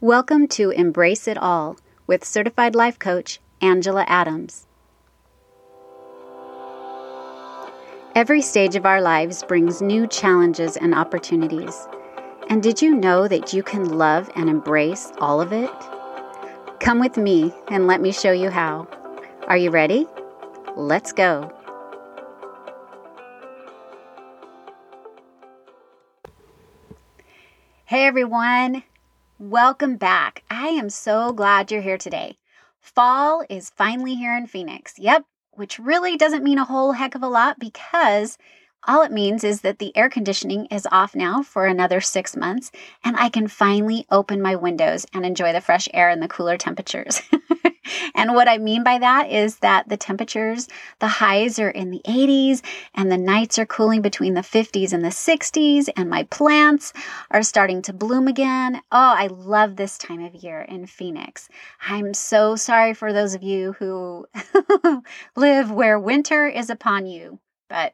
Welcome to Embrace It All with certified life coach Angela Adams. Every stage of our lives brings new challenges and opportunities. And did you know that you can love and embrace all of it? Come with me and let me show you how. Are you ready? Let's go. Hey everyone, welcome back. I am so glad you're here today. Fall is finally here in Phoenix. Yep, which really doesn't mean a whole heck of a lot because all it means is that the air conditioning is off now for another six months, and I can finally open my windows and enjoy the fresh air and the cooler temperatures. and what I mean by that is that the temperatures, the highs are in the 80s, and the nights are cooling between the 50s and the 60s, and my plants are starting to bloom again. Oh, I love this time of year in Phoenix. I'm so sorry for those of you who live where winter is upon you, but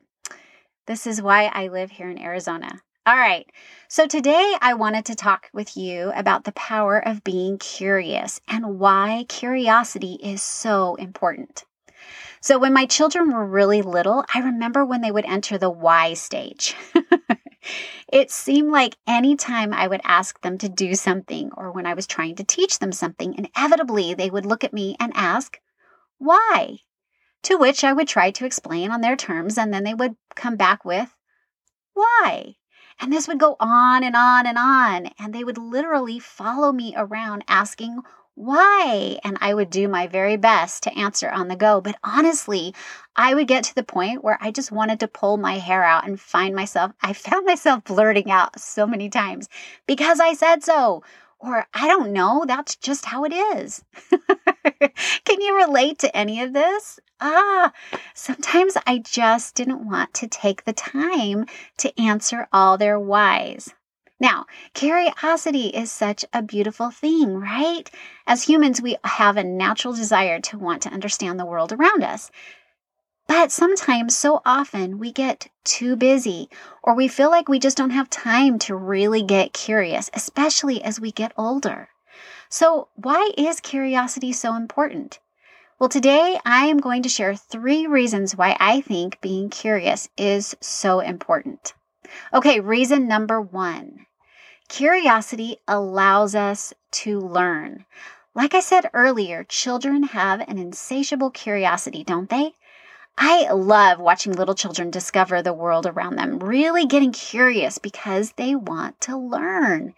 this is why I live here in Arizona. All right. So today I wanted to talk with you about the power of being curious and why curiosity is so important. So when my children were really little, I remember when they would enter the why stage. it seemed like anytime I would ask them to do something or when I was trying to teach them something, inevitably they would look at me and ask, why? To which I would try to explain on their terms, and then they would come back with, Why? And this would go on and on and on. And they would literally follow me around asking, why? And I would do my very best to answer on the go. But honestly, I would get to the point where I just wanted to pull my hair out and find myself, I found myself blurting out so many times because I said so. Or I don't know, that's just how it is. Can you relate to any of this? Ah, sometimes I just didn't want to take the time to answer all their whys. Now, curiosity is such a beautiful thing, right? As humans, we have a natural desire to want to understand the world around us. But sometimes, so often, we get too busy or we feel like we just don't have time to really get curious, especially as we get older. So, why is curiosity so important? Well, today I am going to share three reasons why I think being curious is so important. Okay, reason number one curiosity allows us to learn. Like I said earlier, children have an insatiable curiosity, don't they? I love watching little children discover the world around them, really getting curious because they want to learn.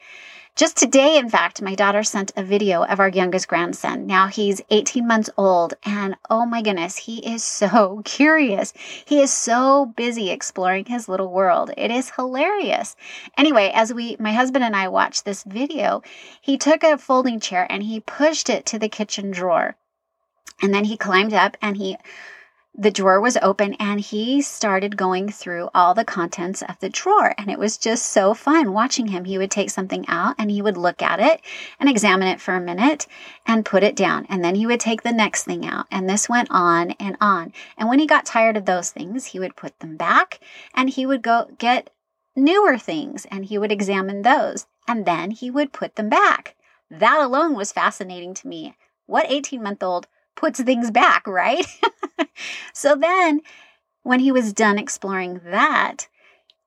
Just today, in fact, my daughter sent a video of our youngest grandson. Now he's 18 months old, and oh my goodness, he is so curious. He is so busy exploring his little world. It is hilarious. Anyway, as we, my husband and I watched this video, he took a folding chair and he pushed it to the kitchen drawer. And then he climbed up and he the drawer was open and he started going through all the contents of the drawer. And it was just so fun watching him. He would take something out and he would look at it and examine it for a minute and put it down. And then he would take the next thing out. And this went on and on. And when he got tired of those things, he would put them back and he would go get newer things and he would examine those. And then he would put them back. That alone was fascinating to me. What 18 month old puts things back, right? so then, when he was done exploring that,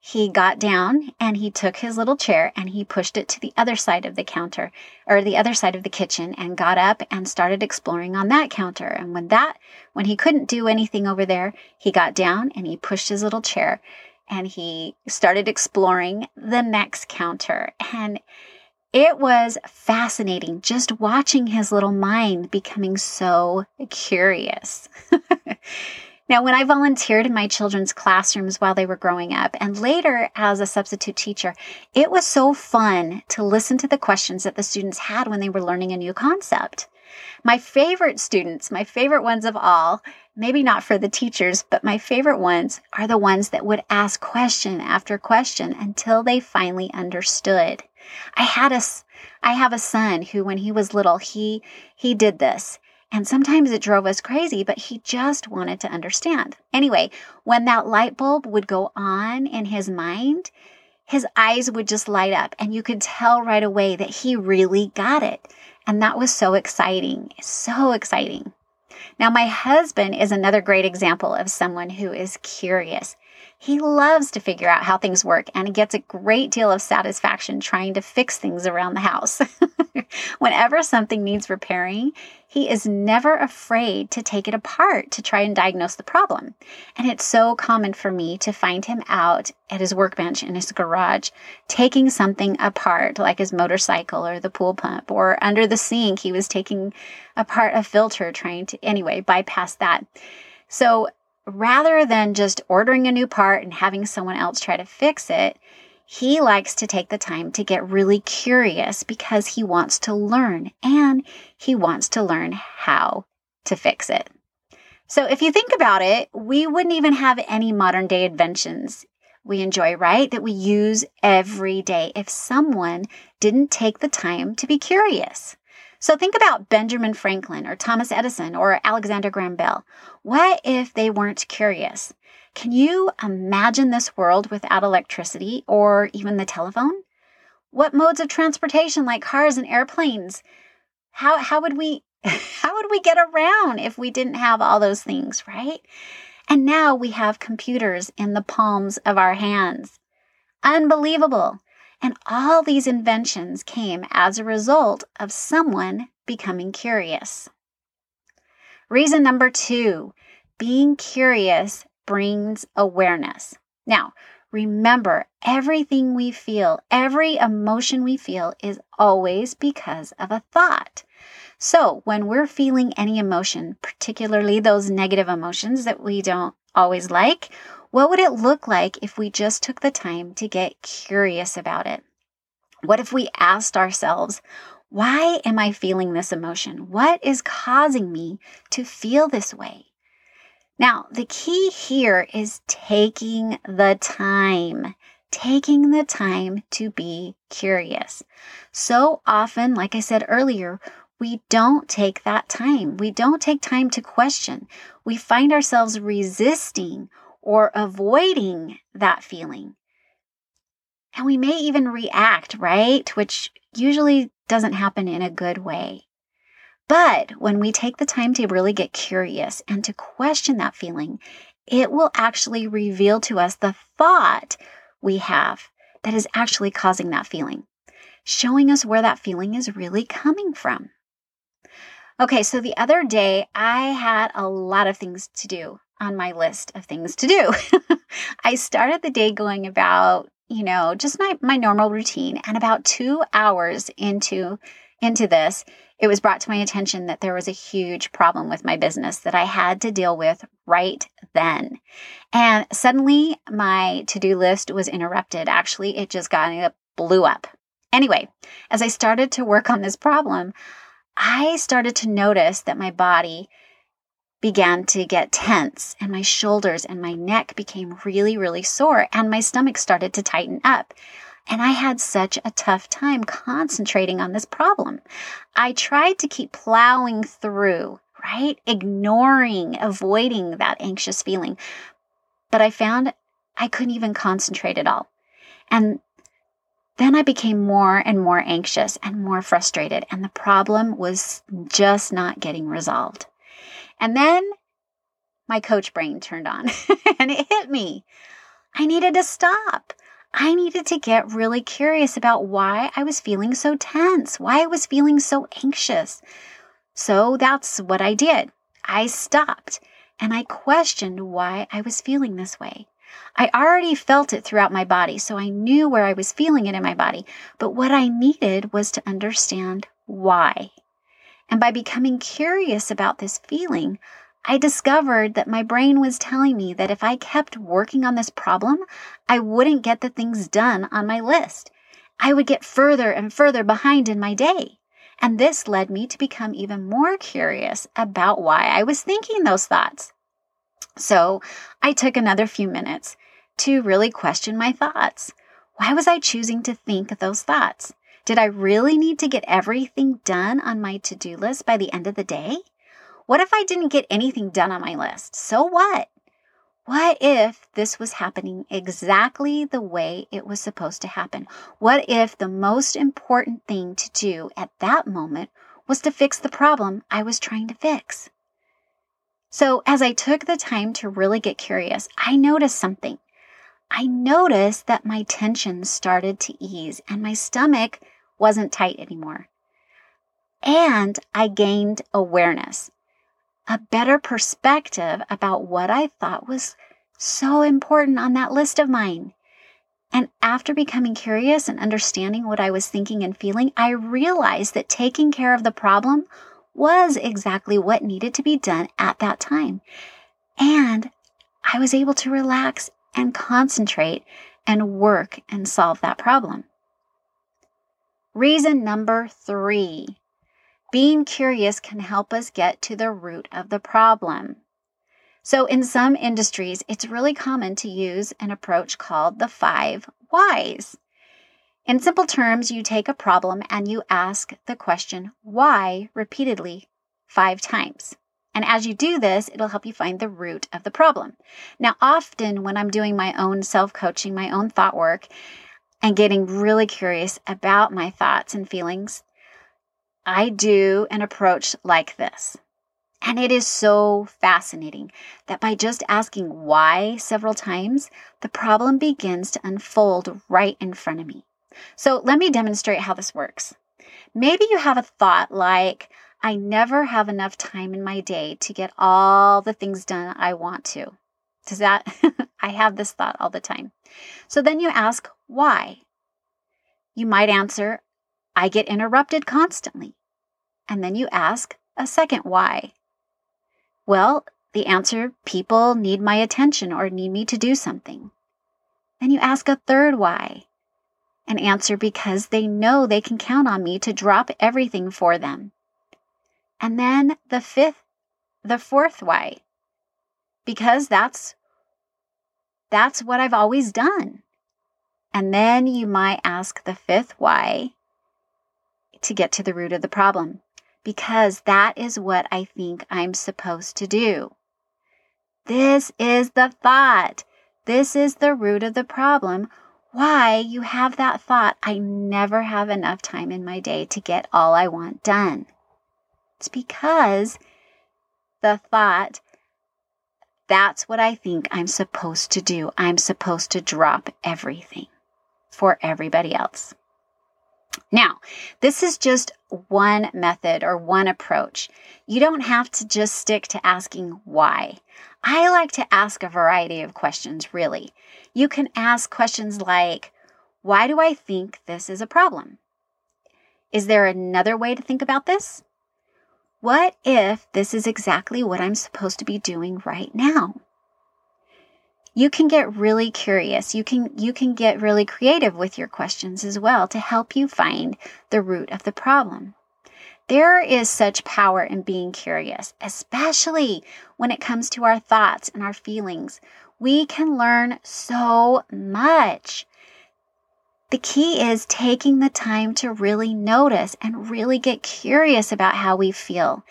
he got down and he took his little chair and he pushed it to the other side of the counter or the other side of the kitchen and got up and started exploring on that counter. And when that, when he couldn't do anything over there, he got down and he pushed his little chair and he started exploring the next counter. And it was fascinating just watching his little mind becoming so curious. now, when I volunteered in my children's classrooms while they were growing up, and later as a substitute teacher, it was so fun to listen to the questions that the students had when they were learning a new concept. My favorite students, my favorite ones of all, maybe not for the teachers, but my favorite ones are the ones that would ask question after question until they finally understood. I had a, I have a son who, when he was little, he, he did this. And sometimes it drove us crazy, but he just wanted to understand. Anyway, when that light bulb would go on in his mind, his eyes would just light up and you could tell right away that he really got it. And that was so exciting, so exciting. Now, my husband is another great example of someone who is curious. He loves to figure out how things work and he gets a great deal of satisfaction trying to fix things around the house. Whenever something needs repairing, he is never afraid to take it apart to try and diagnose the problem. And it's so common for me to find him out at his workbench in his garage, taking something apart, like his motorcycle or the pool pump, or under the sink, he was taking apart a filter, trying to, anyway, bypass that. So rather than just ordering a new part and having someone else try to fix it, he likes to take the time to get really curious because he wants to learn and he wants to learn how to fix it. So, if you think about it, we wouldn't even have any modern day inventions we enjoy, right? That we use every day if someone didn't take the time to be curious. So think about Benjamin Franklin or Thomas Edison or Alexander Graham Bell. What if they weren't curious? Can you imagine this world without electricity or even the telephone? What modes of transportation like cars and airplanes? How how would we how would we get around if we didn't have all those things, right? And now we have computers in the palms of our hands. Unbelievable. And all these inventions came as a result of someone becoming curious. Reason number two being curious brings awareness. Now, remember, everything we feel, every emotion we feel is always because of a thought. So, when we're feeling any emotion, particularly those negative emotions that we don't always like, what would it look like if we just took the time to get curious about it? What if we asked ourselves, why am I feeling this emotion? What is causing me to feel this way? Now, the key here is taking the time, taking the time to be curious. So often, like I said earlier, we don't take that time. We don't take time to question. We find ourselves resisting or avoiding that feeling. And we may even react, right? Which usually doesn't happen in a good way. But when we take the time to really get curious and to question that feeling, it will actually reveal to us the thought we have that is actually causing that feeling, showing us where that feeling is really coming from. Okay, so the other day I had a lot of things to do on my list of things to do. I started the day going about, you know, just my, my normal routine. And about two hours into into this, it was brought to my attention that there was a huge problem with my business that I had to deal with right then. And suddenly my to-do list was interrupted. Actually, it just got it blew up. Anyway, as I started to work on this problem, I started to notice that my body began to get tense and my shoulders and my neck became really, really sore and my stomach started to tighten up. And I had such a tough time concentrating on this problem. I tried to keep plowing through, right? Ignoring, avoiding that anxious feeling. But I found I couldn't even concentrate at all. And then I became more and more anxious and more frustrated, and the problem was just not getting resolved. And then my coach brain turned on and it hit me. I needed to stop. I needed to get really curious about why I was feeling so tense, why I was feeling so anxious. So that's what I did. I stopped and I questioned why I was feeling this way. I already felt it throughout my body, so I knew where I was feeling it in my body. But what I needed was to understand why. And by becoming curious about this feeling, I discovered that my brain was telling me that if I kept working on this problem, I wouldn't get the things done on my list. I would get further and further behind in my day. And this led me to become even more curious about why I was thinking those thoughts. So I took another few minutes to really question my thoughts. Why was I choosing to think those thoughts? Did I really need to get everything done on my to do list by the end of the day? What if I didn't get anything done on my list? So what? What if this was happening exactly the way it was supposed to happen? What if the most important thing to do at that moment was to fix the problem I was trying to fix? So, as I took the time to really get curious, I noticed something. I noticed that my tension started to ease and my stomach wasn't tight anymore. And I gained awareness, a better perspective about what I thought was so important on that list of mine. And after becoming curious and understanding what I was thinking and feeling, I realized that taking care of the problem was exactly what needed to be done at that time. And I was able to relax and concentrate and work and solve that problem. Reason number three being curious can help us get to the root of the problem. So, in some industries, it's really common to use an approach called the five whys. In simple terms, you take a problem and you ask the question why repeatedly five times. And as you do this, it'll help you find the root of the problem. Now, often when I'm doing my own self coaching, my own thought work, and getting really curious about my thoughts and feelings, I do an approach like this. And it is so fascinating that by just asking why several times, the problem begins to unfold right in front of me. So let me demonstrate how this works. Maybe you have a thought like, I never have enough time in my day to get all the things done I want to. Does that? I have this thought all the time. So then you ask, why? You might answer, I get interrupted constantly. And then you ask a second why. Well, the answer, people need my attention or need me to do something. Then you ask a third why and answer because they know they can count on me to drop everything for them. And then the fifth, the fourth why, because that's that's what I've always done. And then you might ask the fifth why to get to the root of the problem, because that is what I think I'm supposed to do. This is the thought. This is the root of the problem why you have that thought I never have enough time in my day to get all I want done. It's because the thought, that's what I think I'm supposed to do. I'm supposed to drop everything for everybody else. Now, this is just one method or one approach. You don't have to just stick to asking why. I like to ask a variety of questions, really. You can ask questions like, Why do I think this is a problem? Is there another way to think about this? What if this is exactly what I'm supposed to be doing right now? You can get really curious. You can you can get really creative with your questions as well to help you find the root of the problem. There is such power in being curious, especially when it comes to our thoughts and our feelings. We can learn so much. The key is taking the time to really notice and really get curious about how we feel.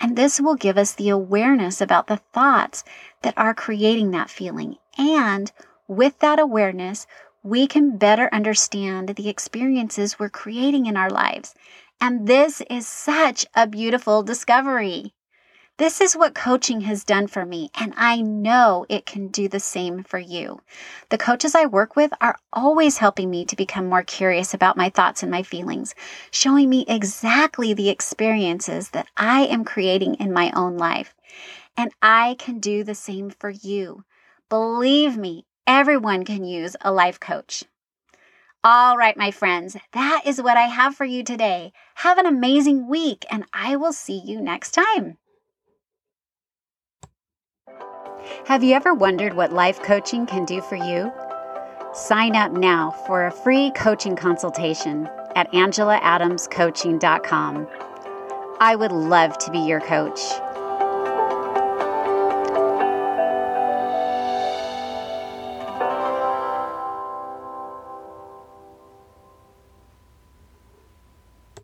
And this will give us the awareness about the thoughts that are creating that feeling. And with that awareness, we can better understand the experiences we're creating in our lives and this is such a beautiful discovery. This is what coaching has done for me, and I know it can do the same for you. The coaches I work with are always helping me to become more curious about my thoughts and my feelings, showing me exactly the experiences that I am creating in my own life. And I can do the same for you. Believe me, everyone can use a life coach. All right, my friends, that is what I have for you today. Have an amazing week, and I will see you next time. Have you ever wondered what life coaching can do for you? Sign up now for a free coaching consultation at angelaadamscoaching.com. I would love to be your coach.